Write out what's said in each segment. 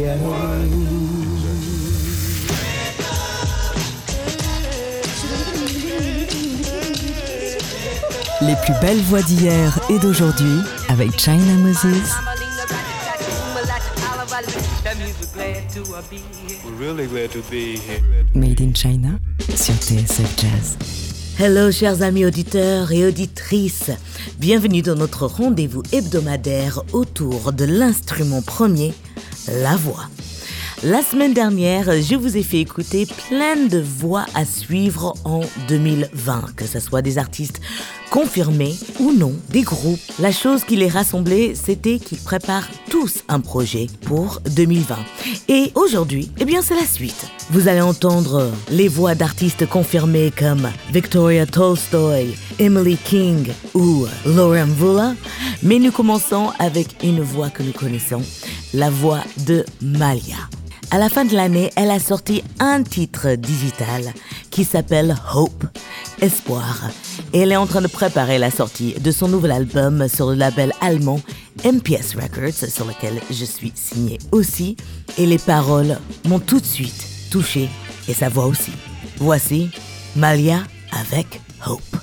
Les plus belles voix d'hier et d'aujourd'hui avec China Moses. Made in China sur TSF Jazz. Hello chers amis auditeurs et auditrices, bienvenue dans notre rendez-vous hebdomadaire autour de l'instrument premier, la voix. La semaine dernière, je vous ai fait écouter plein de voix à suivre en 2020, que ce soit des artistes confirmés ou non, des groupes. La chose qui les rassemblait, c'était qu'ils préparent tous un projet pour 2020. Et aujourd'hui, eh bien, c'est la suite. Vous allez entendre les voix d'artistes confirmés comme Victoria Tolstoy, Emily King ou Lauren Vula. Mais nous commençons avec une voix que nous connaissons, la voix de Malia. À la fin de l'année, elle a sorti un titre digital qui s'appelle Hope, Espoir. Et elle est en train de préparer la sortie de son nouvel album sur le label allemand MPS Records, sur lequel je suis signé aussi. Et les paroles m'ont tout de suite touché et sa voix aussi. Voici Malia avec Hope.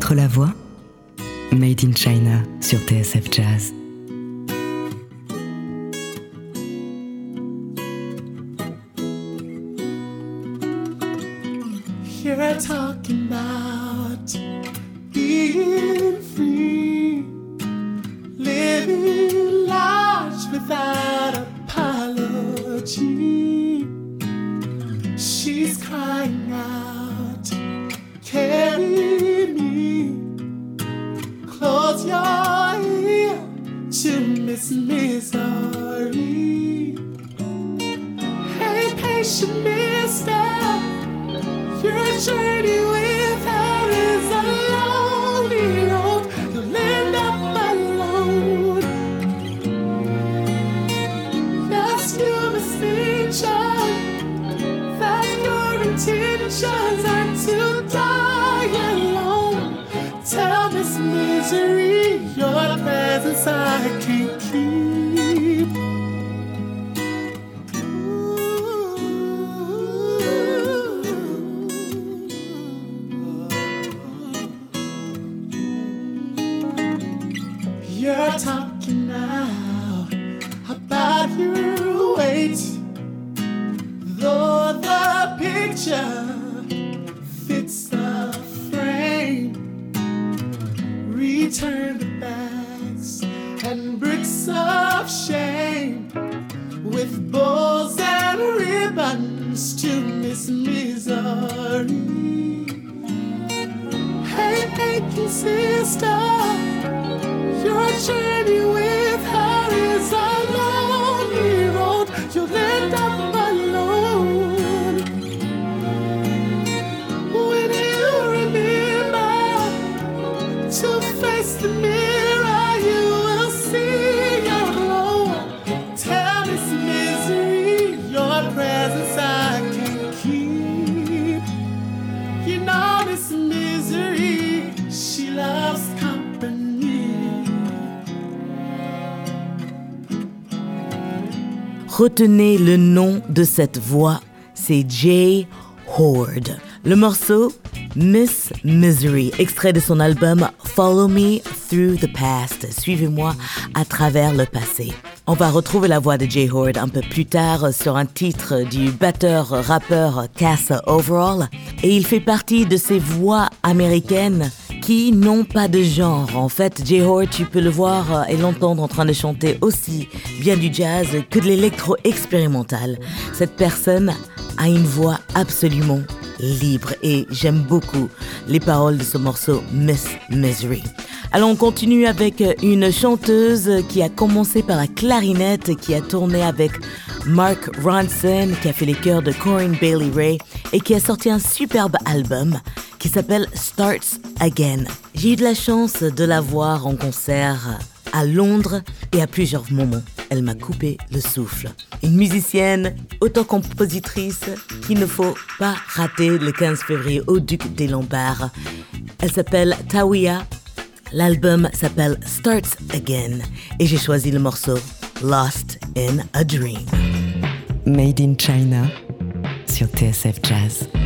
Montre la voix. Retenez le nom de cette voix, c'est Jay Horde. Le morceau Miss Misery, extrait de son album Follow Me Through the Past. Suivez-moi à travers le passé. On va retrouver la voix de Jay Horde un peu plus tard sur un titre du batteur-rappeur Cass Overall. Et il fait partie de ces voix américaines qui n'ont pas de genre. En fait, Jay Horde, tu peux le voir et l'entendre en train de chanter aussi bien du jazz que de l'électro expérimental. Cette personne a une voix absolument libre et j'aime beaucoup les paroles de ce morceau Miss Misery. Alors on continue avec une chanteuse qui a commencé par la clarinette, qui a tourné avec Mark Ronson, qui a fait les chœurs de Corinne Bailey Ray et qui a sorti un superbe album qui s'appelle Starts Again. J'ai eu de la chance de la voir en concert à Londres et à plusieurs moments. Elle m'a coupé le souffle. Une musicienne, auto-compositrice qu'il ne faut pas rater le 15 février au Duc des Lombards. Elle s'appelle Tawiya. L'album s'appelle Starts Again et j'ai choisi le morceau Lost in a Dream. Made in China sur TSF Jazz.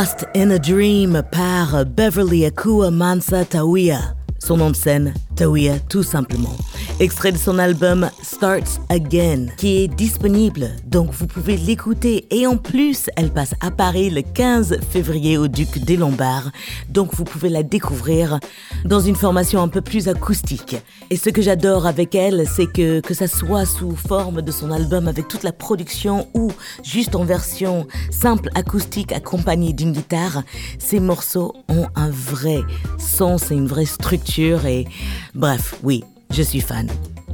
Lost in a Dream par Beverly Akua Mansa Tawia. Son nom de scène, Tawia tout simplement. Extrait de son album Starts Again, qui est disponible, donc vous pouvez l'écouter. Et en plus, elle passe à Paris le 15 février au Duc des Lombards, donc vous pouvez la découvrir dans une formation un peu plus acoustique. Et ce que j'adore avec elle, c'est que que ça soit sous forme de son album avec toute la production ou juste en version simple acoustique accompagnée d'une guitare, ces morceaux ont un vrai sens et une vraie structure et bref, oui, je suis fan.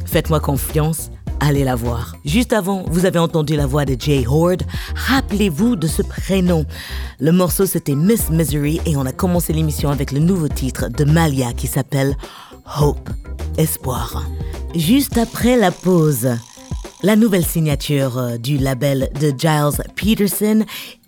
Faites-moi confiance, allez la voir. Juste avant, vous avez entendu la voix de Jay Horde. Rappelez-vous de ce prénom. Le morceau c'était Miss Misery et on a commencé l'émission avec le nouveau titre de Malia qui s'appelle Hope, Espoir. Juste après la pause, la nouvelle signature euh, du label de Giles Peterson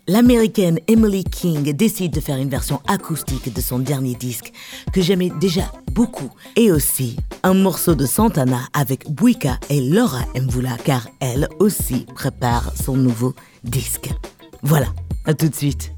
L'américaine Emily King décide de faire une version acoustique de son dernier disque que j'aimais déjà beaucoup et aussi un morceau de Santana avec Buika et Laura Mvula car elle aussi prépare son nouveau disque. Voilà, à tout de suite.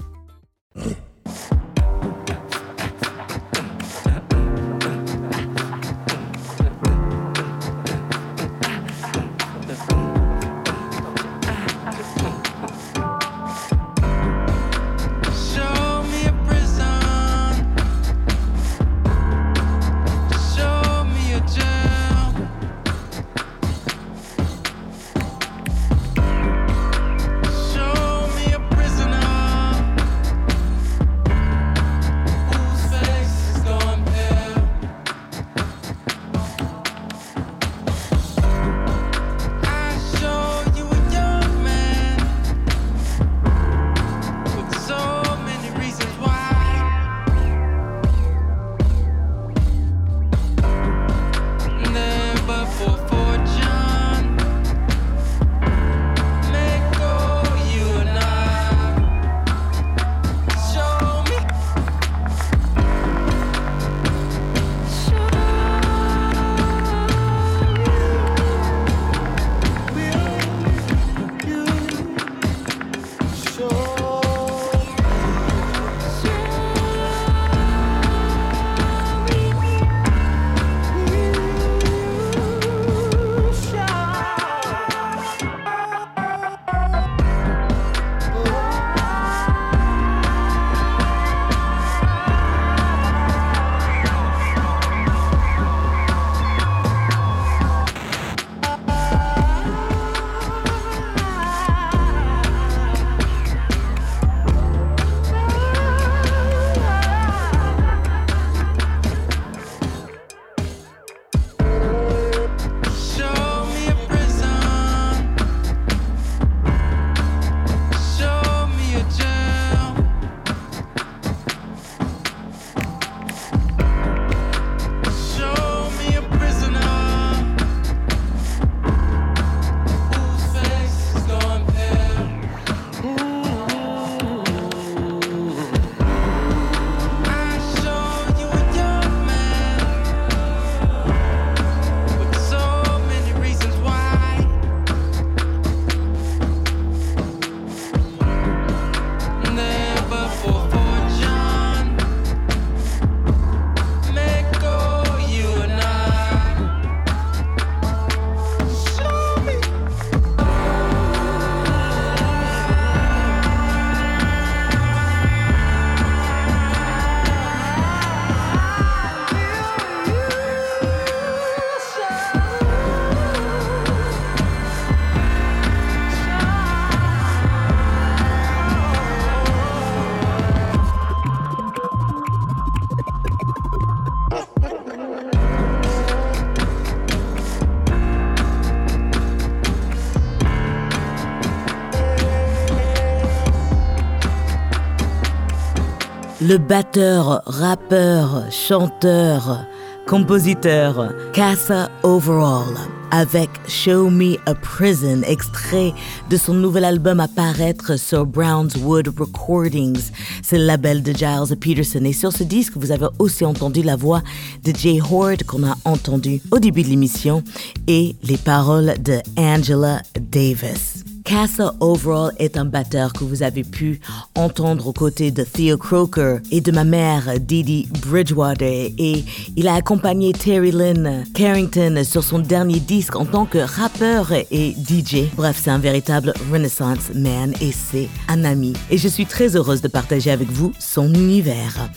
Le batteur, rappeur, chanteur, compositeur, Casa Overall, avec Show Me a Prison, extrait de son nouvel album à paraître sur Brownswood Recordings. C'est le label de Giles Peterson. Et sur ce disque, vous avez aussi entendu la voix de Jay Horde qu'on a entendu au début de l'émission et les paroles de Angela Davis. Casa Overall est un batteur que vous avez pu entendre aux côtés de Theo Croker et de ma mère Didi Bridgewater et il a accompagné Terry Lynn Carrington sur son dernier disque en tant que rappeur et DJ. Bref, c'est un véritable Renaissance man et c'est un ami. Et je suis très heureuse de partager avec vous son univers.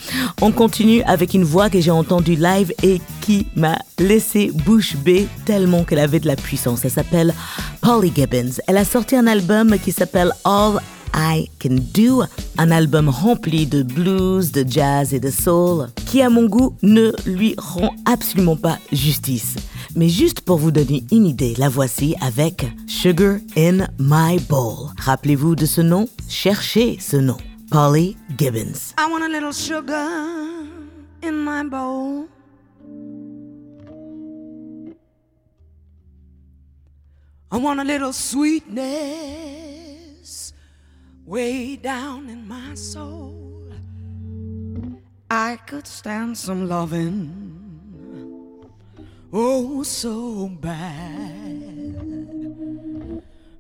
On continue avec une voix que j'ai entendue live et qui m'a laissé bouche bée tellement qu'elle avait de la puissance. Elle s'appelle Polly Gibbons. Elle a sorti un album qui s'appelle All I Can Do, un album rempli de blues, de jazz et de soul, qui à mon goût ne lui rend absolument pas justice. Mais juste pour vous donner une idée, la voici avec Sugar in My Bowl. Rappelez-vous de ce nom, cherchez ce nom. Polly Gibbons. I want a little sugar in my bowl. I want a little sweetness way down in my soul. I could stand some loving, oh, so bad.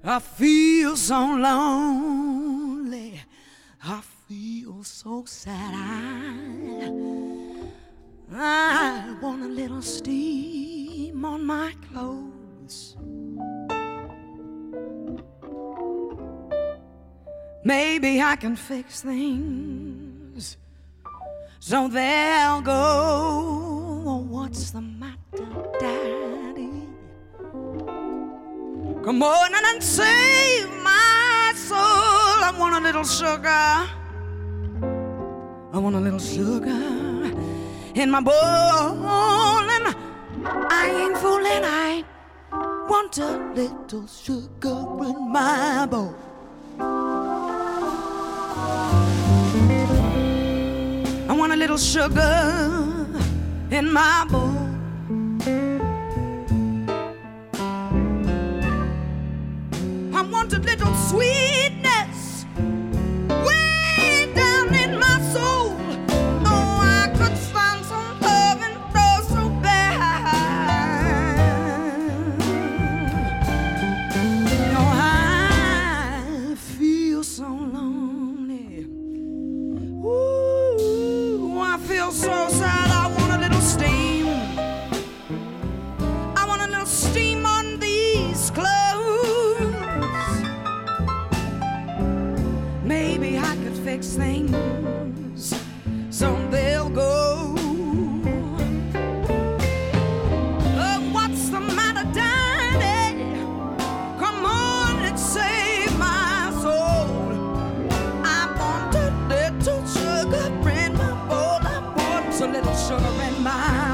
I feel so lonely. I feel so sad. I, I want a little steam on my clothes. Maybe I can fix things so they'll go. What's the matter, Daddy? Come on and save my soul. I want a little sugar. I want a little sugar in my bowl. And I ain't fooling, I want a little sugar in my bowl. A little sugar in my bowl. I want a little sweetness want a little sugar in my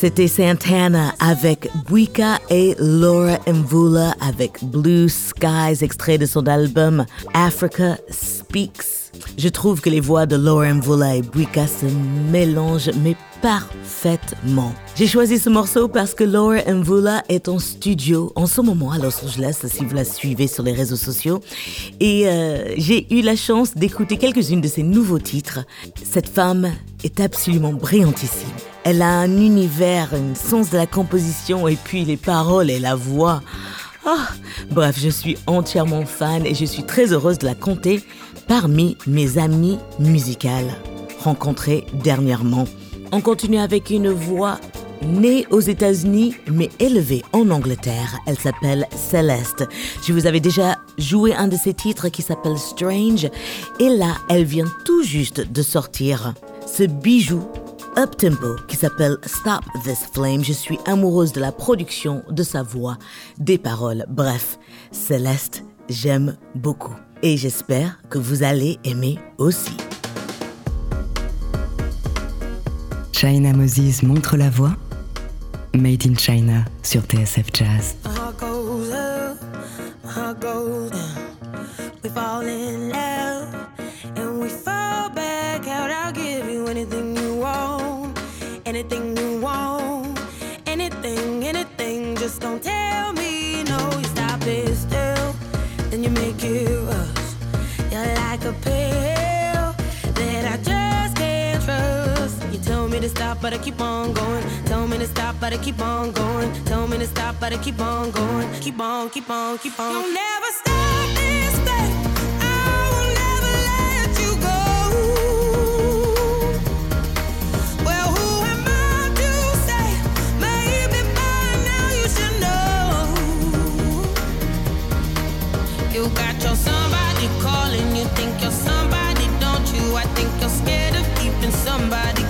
C'était Santana avec Buika et Laura Mvula avec Blue Skies, extrait de son album Africa Speaks. Je trouve que les voix de Laura Mvula et Buika se mélangent mais parfaitement. J'ai choisi ce morceau parce que Laura Mvula est en studio en ce moment à Los Angeles, si vous la suivez sur les réseaux sociaux. Et euh, j'ai eu la chance d'écouter quelques-unes de ses nouveaux titres. Cette femme est absolument brillantissime. Elle a un univers, un sens de la composition et puis les paroles et la voix. Ah, bref, je suis entièrement fan et je suis très heureuse de la compter parmi mes amies musicales rencontrées dernièrement. On continue avec une voix née aux États-Unis mais élevée en Angleterre. Elle s'appelle Céleste. Je vous avais déjà joué un de ses titres qui s'appelle Strange et là, elle vient tout juste de sortir ce bijou up-tempo qui s'appelle Stop This Flame. Je suis amoureuse de la production, de sa voix, des paroles. Bref, Céleste, j'aime beaucoup. Et j'espère que vous allez aimer aussi. China Moses montre la voix. Made in China sur TSF Jazz. My heart goes up, my heart goes down. We fall in love me to stop, but I keep on going. Tell me to stop, but I keep on going. Tell me to stop, but I keep on going. Keep on, keep on, keep on. You'll never stop this thing. I will never let you go. Well, who am I to say? Maybe by now you should know. You got your somebody calling, you think you're somebody, don't you? I think you're scared of keeping somebody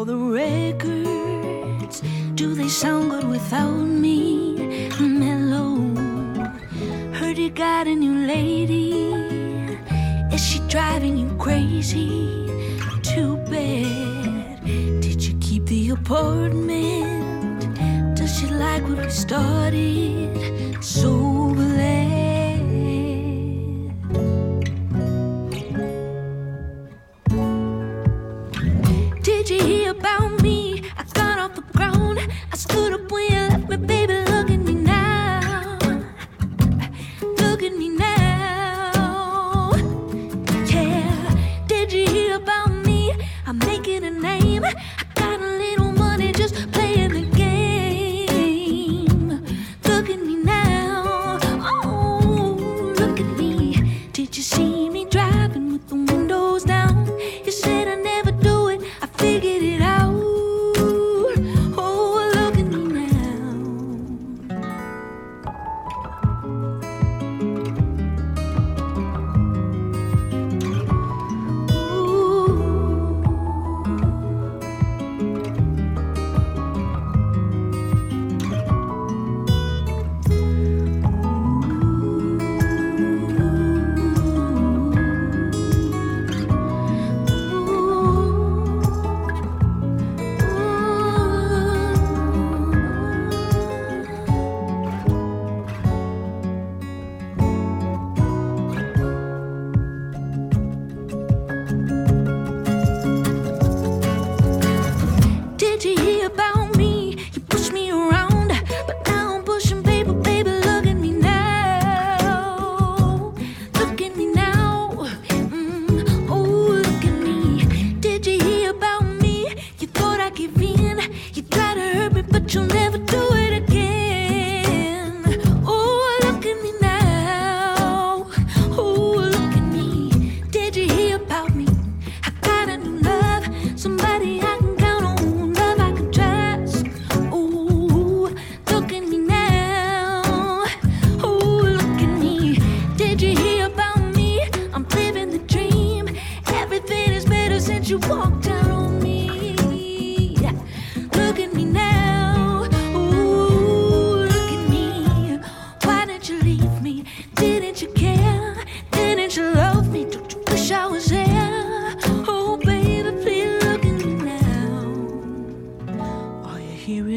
All the records? Do they sound good without me? Mellow. Heard you got a new lady. Is she driving you crazy? Too bad. Did you keep the apartment? Does she like what we started? So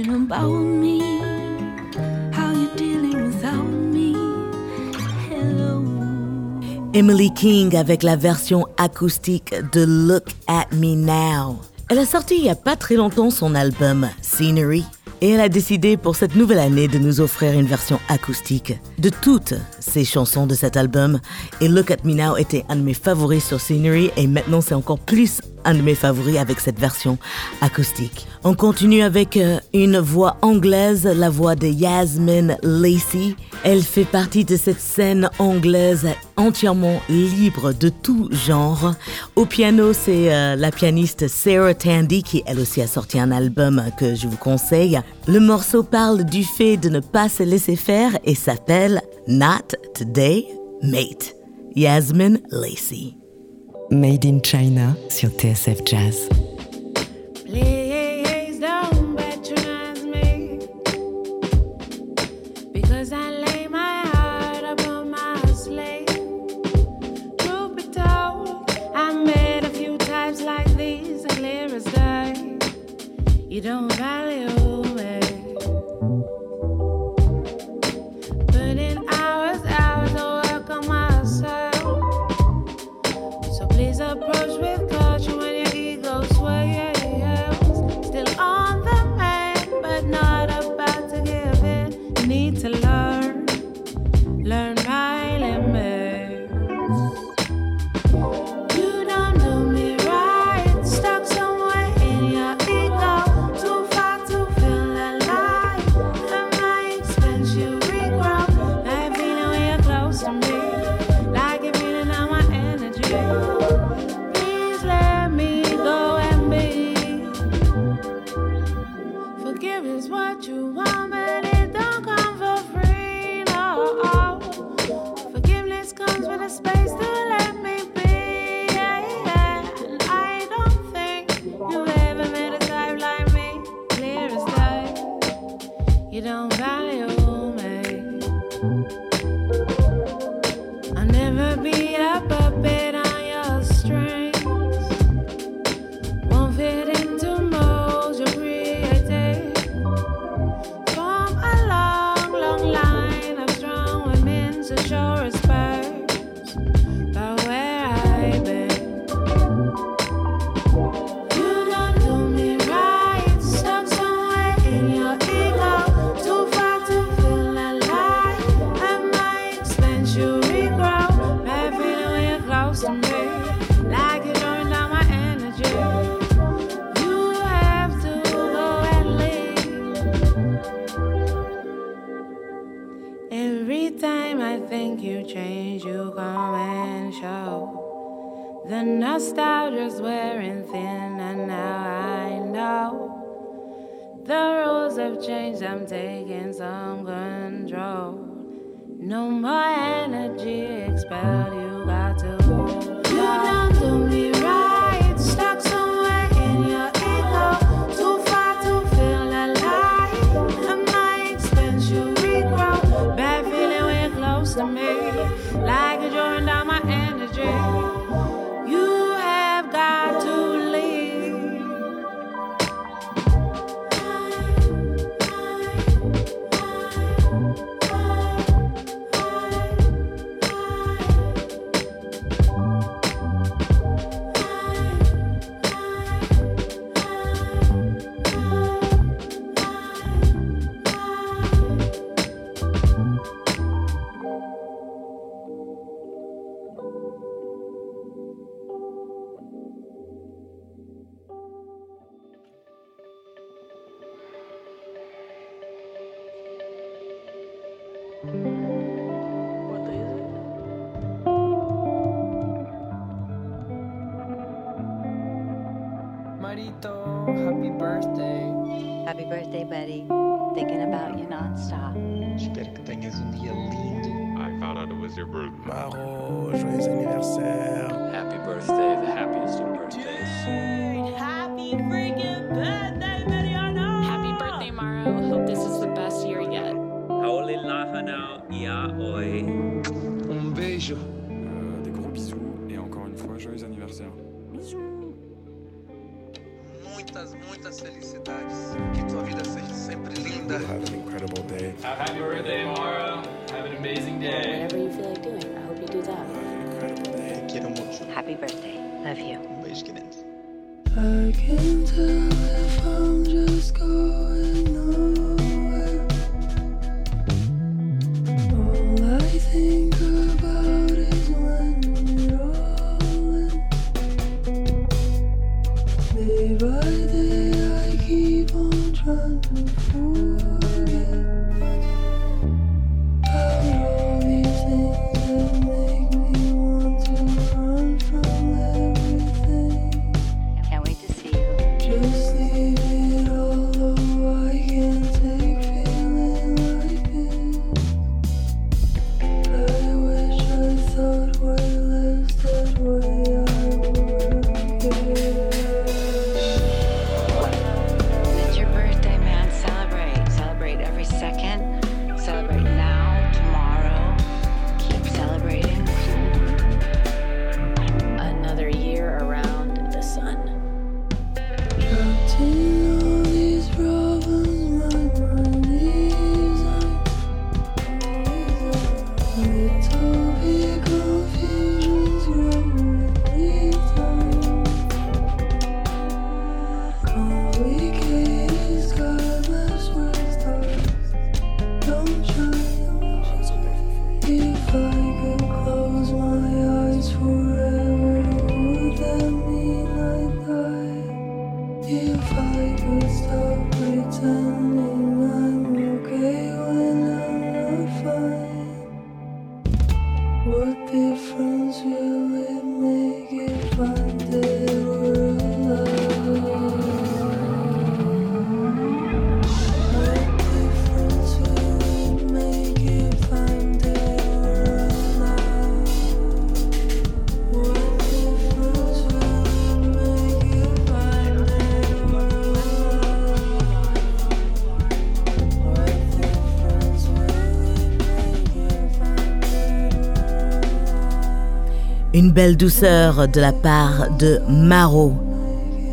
Hello. Emily King avec la version acoustique de Look at Me Now. Elle a sorti il y a pas très longtemps son album Scenery et elle a décidé pour cette nouvelle année de nous offrir une version acoustique de toutes ses chansons de cet album. Et Look at Me Now était un de mes favoris sur Scenery et maintenant c'est encore plus un de mes favoris avec cette version acoustique. On continue avec euh, une voix anglaise, la voix de Yasmin Lacey. Elle fait partie de cette scène anglaise entièrement libre de tout genre. Au piano, c'est euh, la pianiste Sarah Tandy qui elle aussi a sorti un album que je vous conseille. Le morceau parle du fait de ne pas se laisser faire et s'appelle Not Today, Mate. Yasmin Lacey. Made in China sur TSF Jazz. Please don't patronize change, you come and show. The nostalgia's wearing thin, and now I know the rules have changed. I'm taking some control. No more energy expelled, you got to. Marito, happy birthday. Happy birthday, buddy. Thinking about you nonstop. Espero que tenhas um dia lindo. I found out it was your birthday. Maro, joyeux anniversaire. Happy birthday, the happiest Une belle douceur de la part de Maro.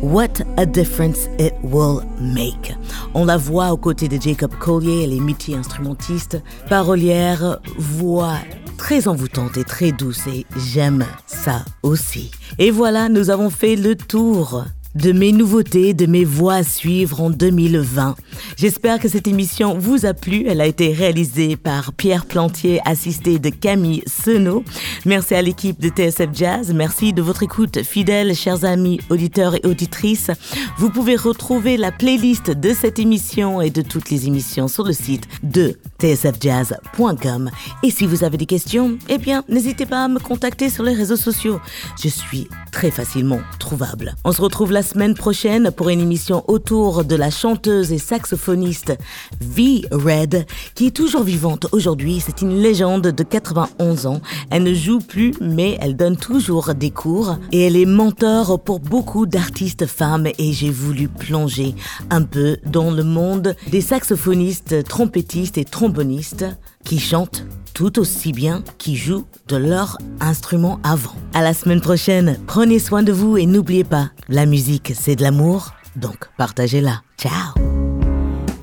What a difference it will make. On la voit aux côtés de Jacob Collier, elle est multi-instrumentiste, parolière, voix très envoûtante et très douce et j'aime ça aussi. Et voilà, nous avons fait le tour de mes nouveautés, de mes voix à suivre en 2020. J'espère que cette émission vous a plu. Elle a été réalisée par Pierre Plantier, assisté de Camille Senot. Merci à l'équipe de TSF Jazz. Merci de votre écoute fidèle, chers amis auditeurs et auditrices. Vous pouvez retrouver la playlist de cette émission et de toutes les émissions sur le site de tsfjazz.com. Et si vous avez des questions, eh bien, n'hésitez pas à me contacter sur les réseaux sociaux. Je suis très facilement trouvable. On se retrouve la semaine prochaine pour une émission autour de la chanteuse et saxophoniste V. Red, qui est toujours vivante aujourd'hui. C'est une légende de 91 ans. Elle ne joue plus, mais elle donne toujours des cours et elle est mentor pour beaucoup d'artistes femmes et j'ai voulu plonger un peu dans le monde des saxophonistes, trompettistes et trombonistes qui chantent tout aussi bien qui jouent de leur instrument avant. À la semaine prochaine, prenez soin de vous et n'oubliez pas, la musique c'est de l'amour, donc partagez-la. Ciao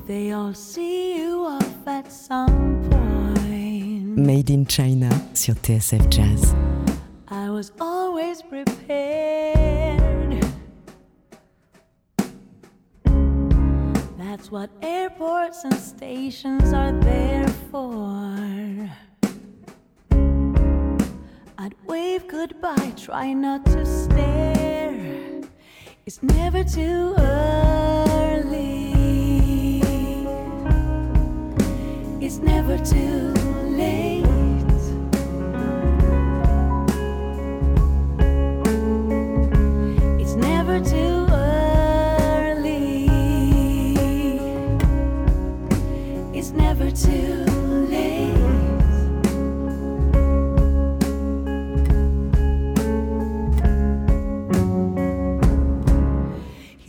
They all see you off at some point. Made in China sur TSF Jazz. What airports and stations are there for. I'd wave goodbye, try not to stare. It's never too early. It's never too late. It's never too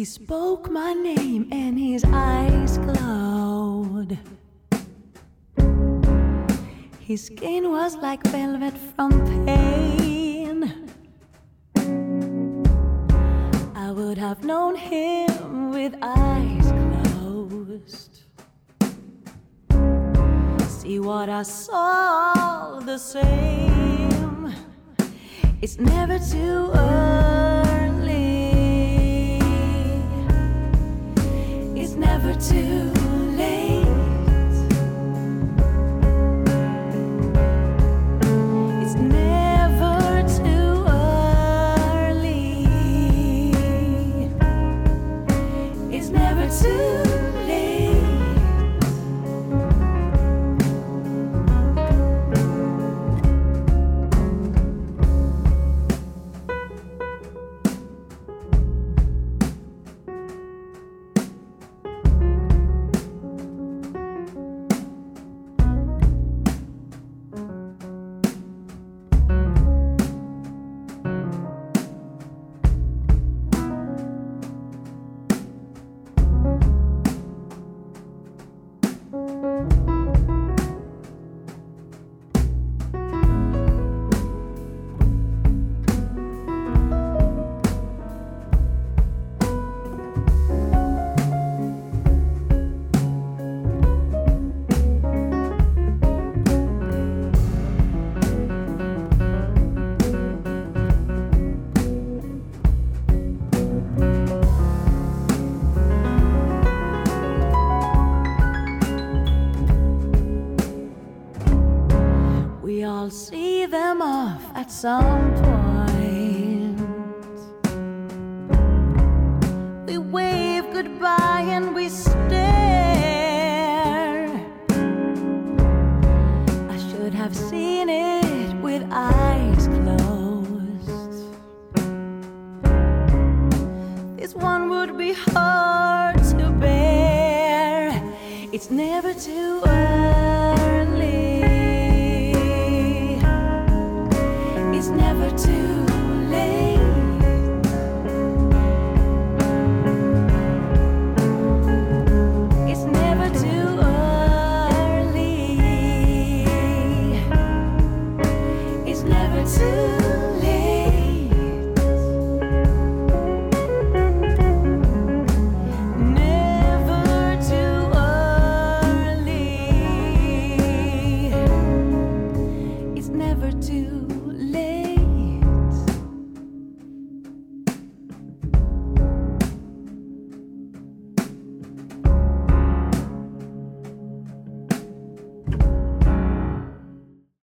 spoke my name and his eyes glowed. His skin was like velvet from pain. I would have known him with eyes closed. See what I saw the same. It's never too early. Never too late. Some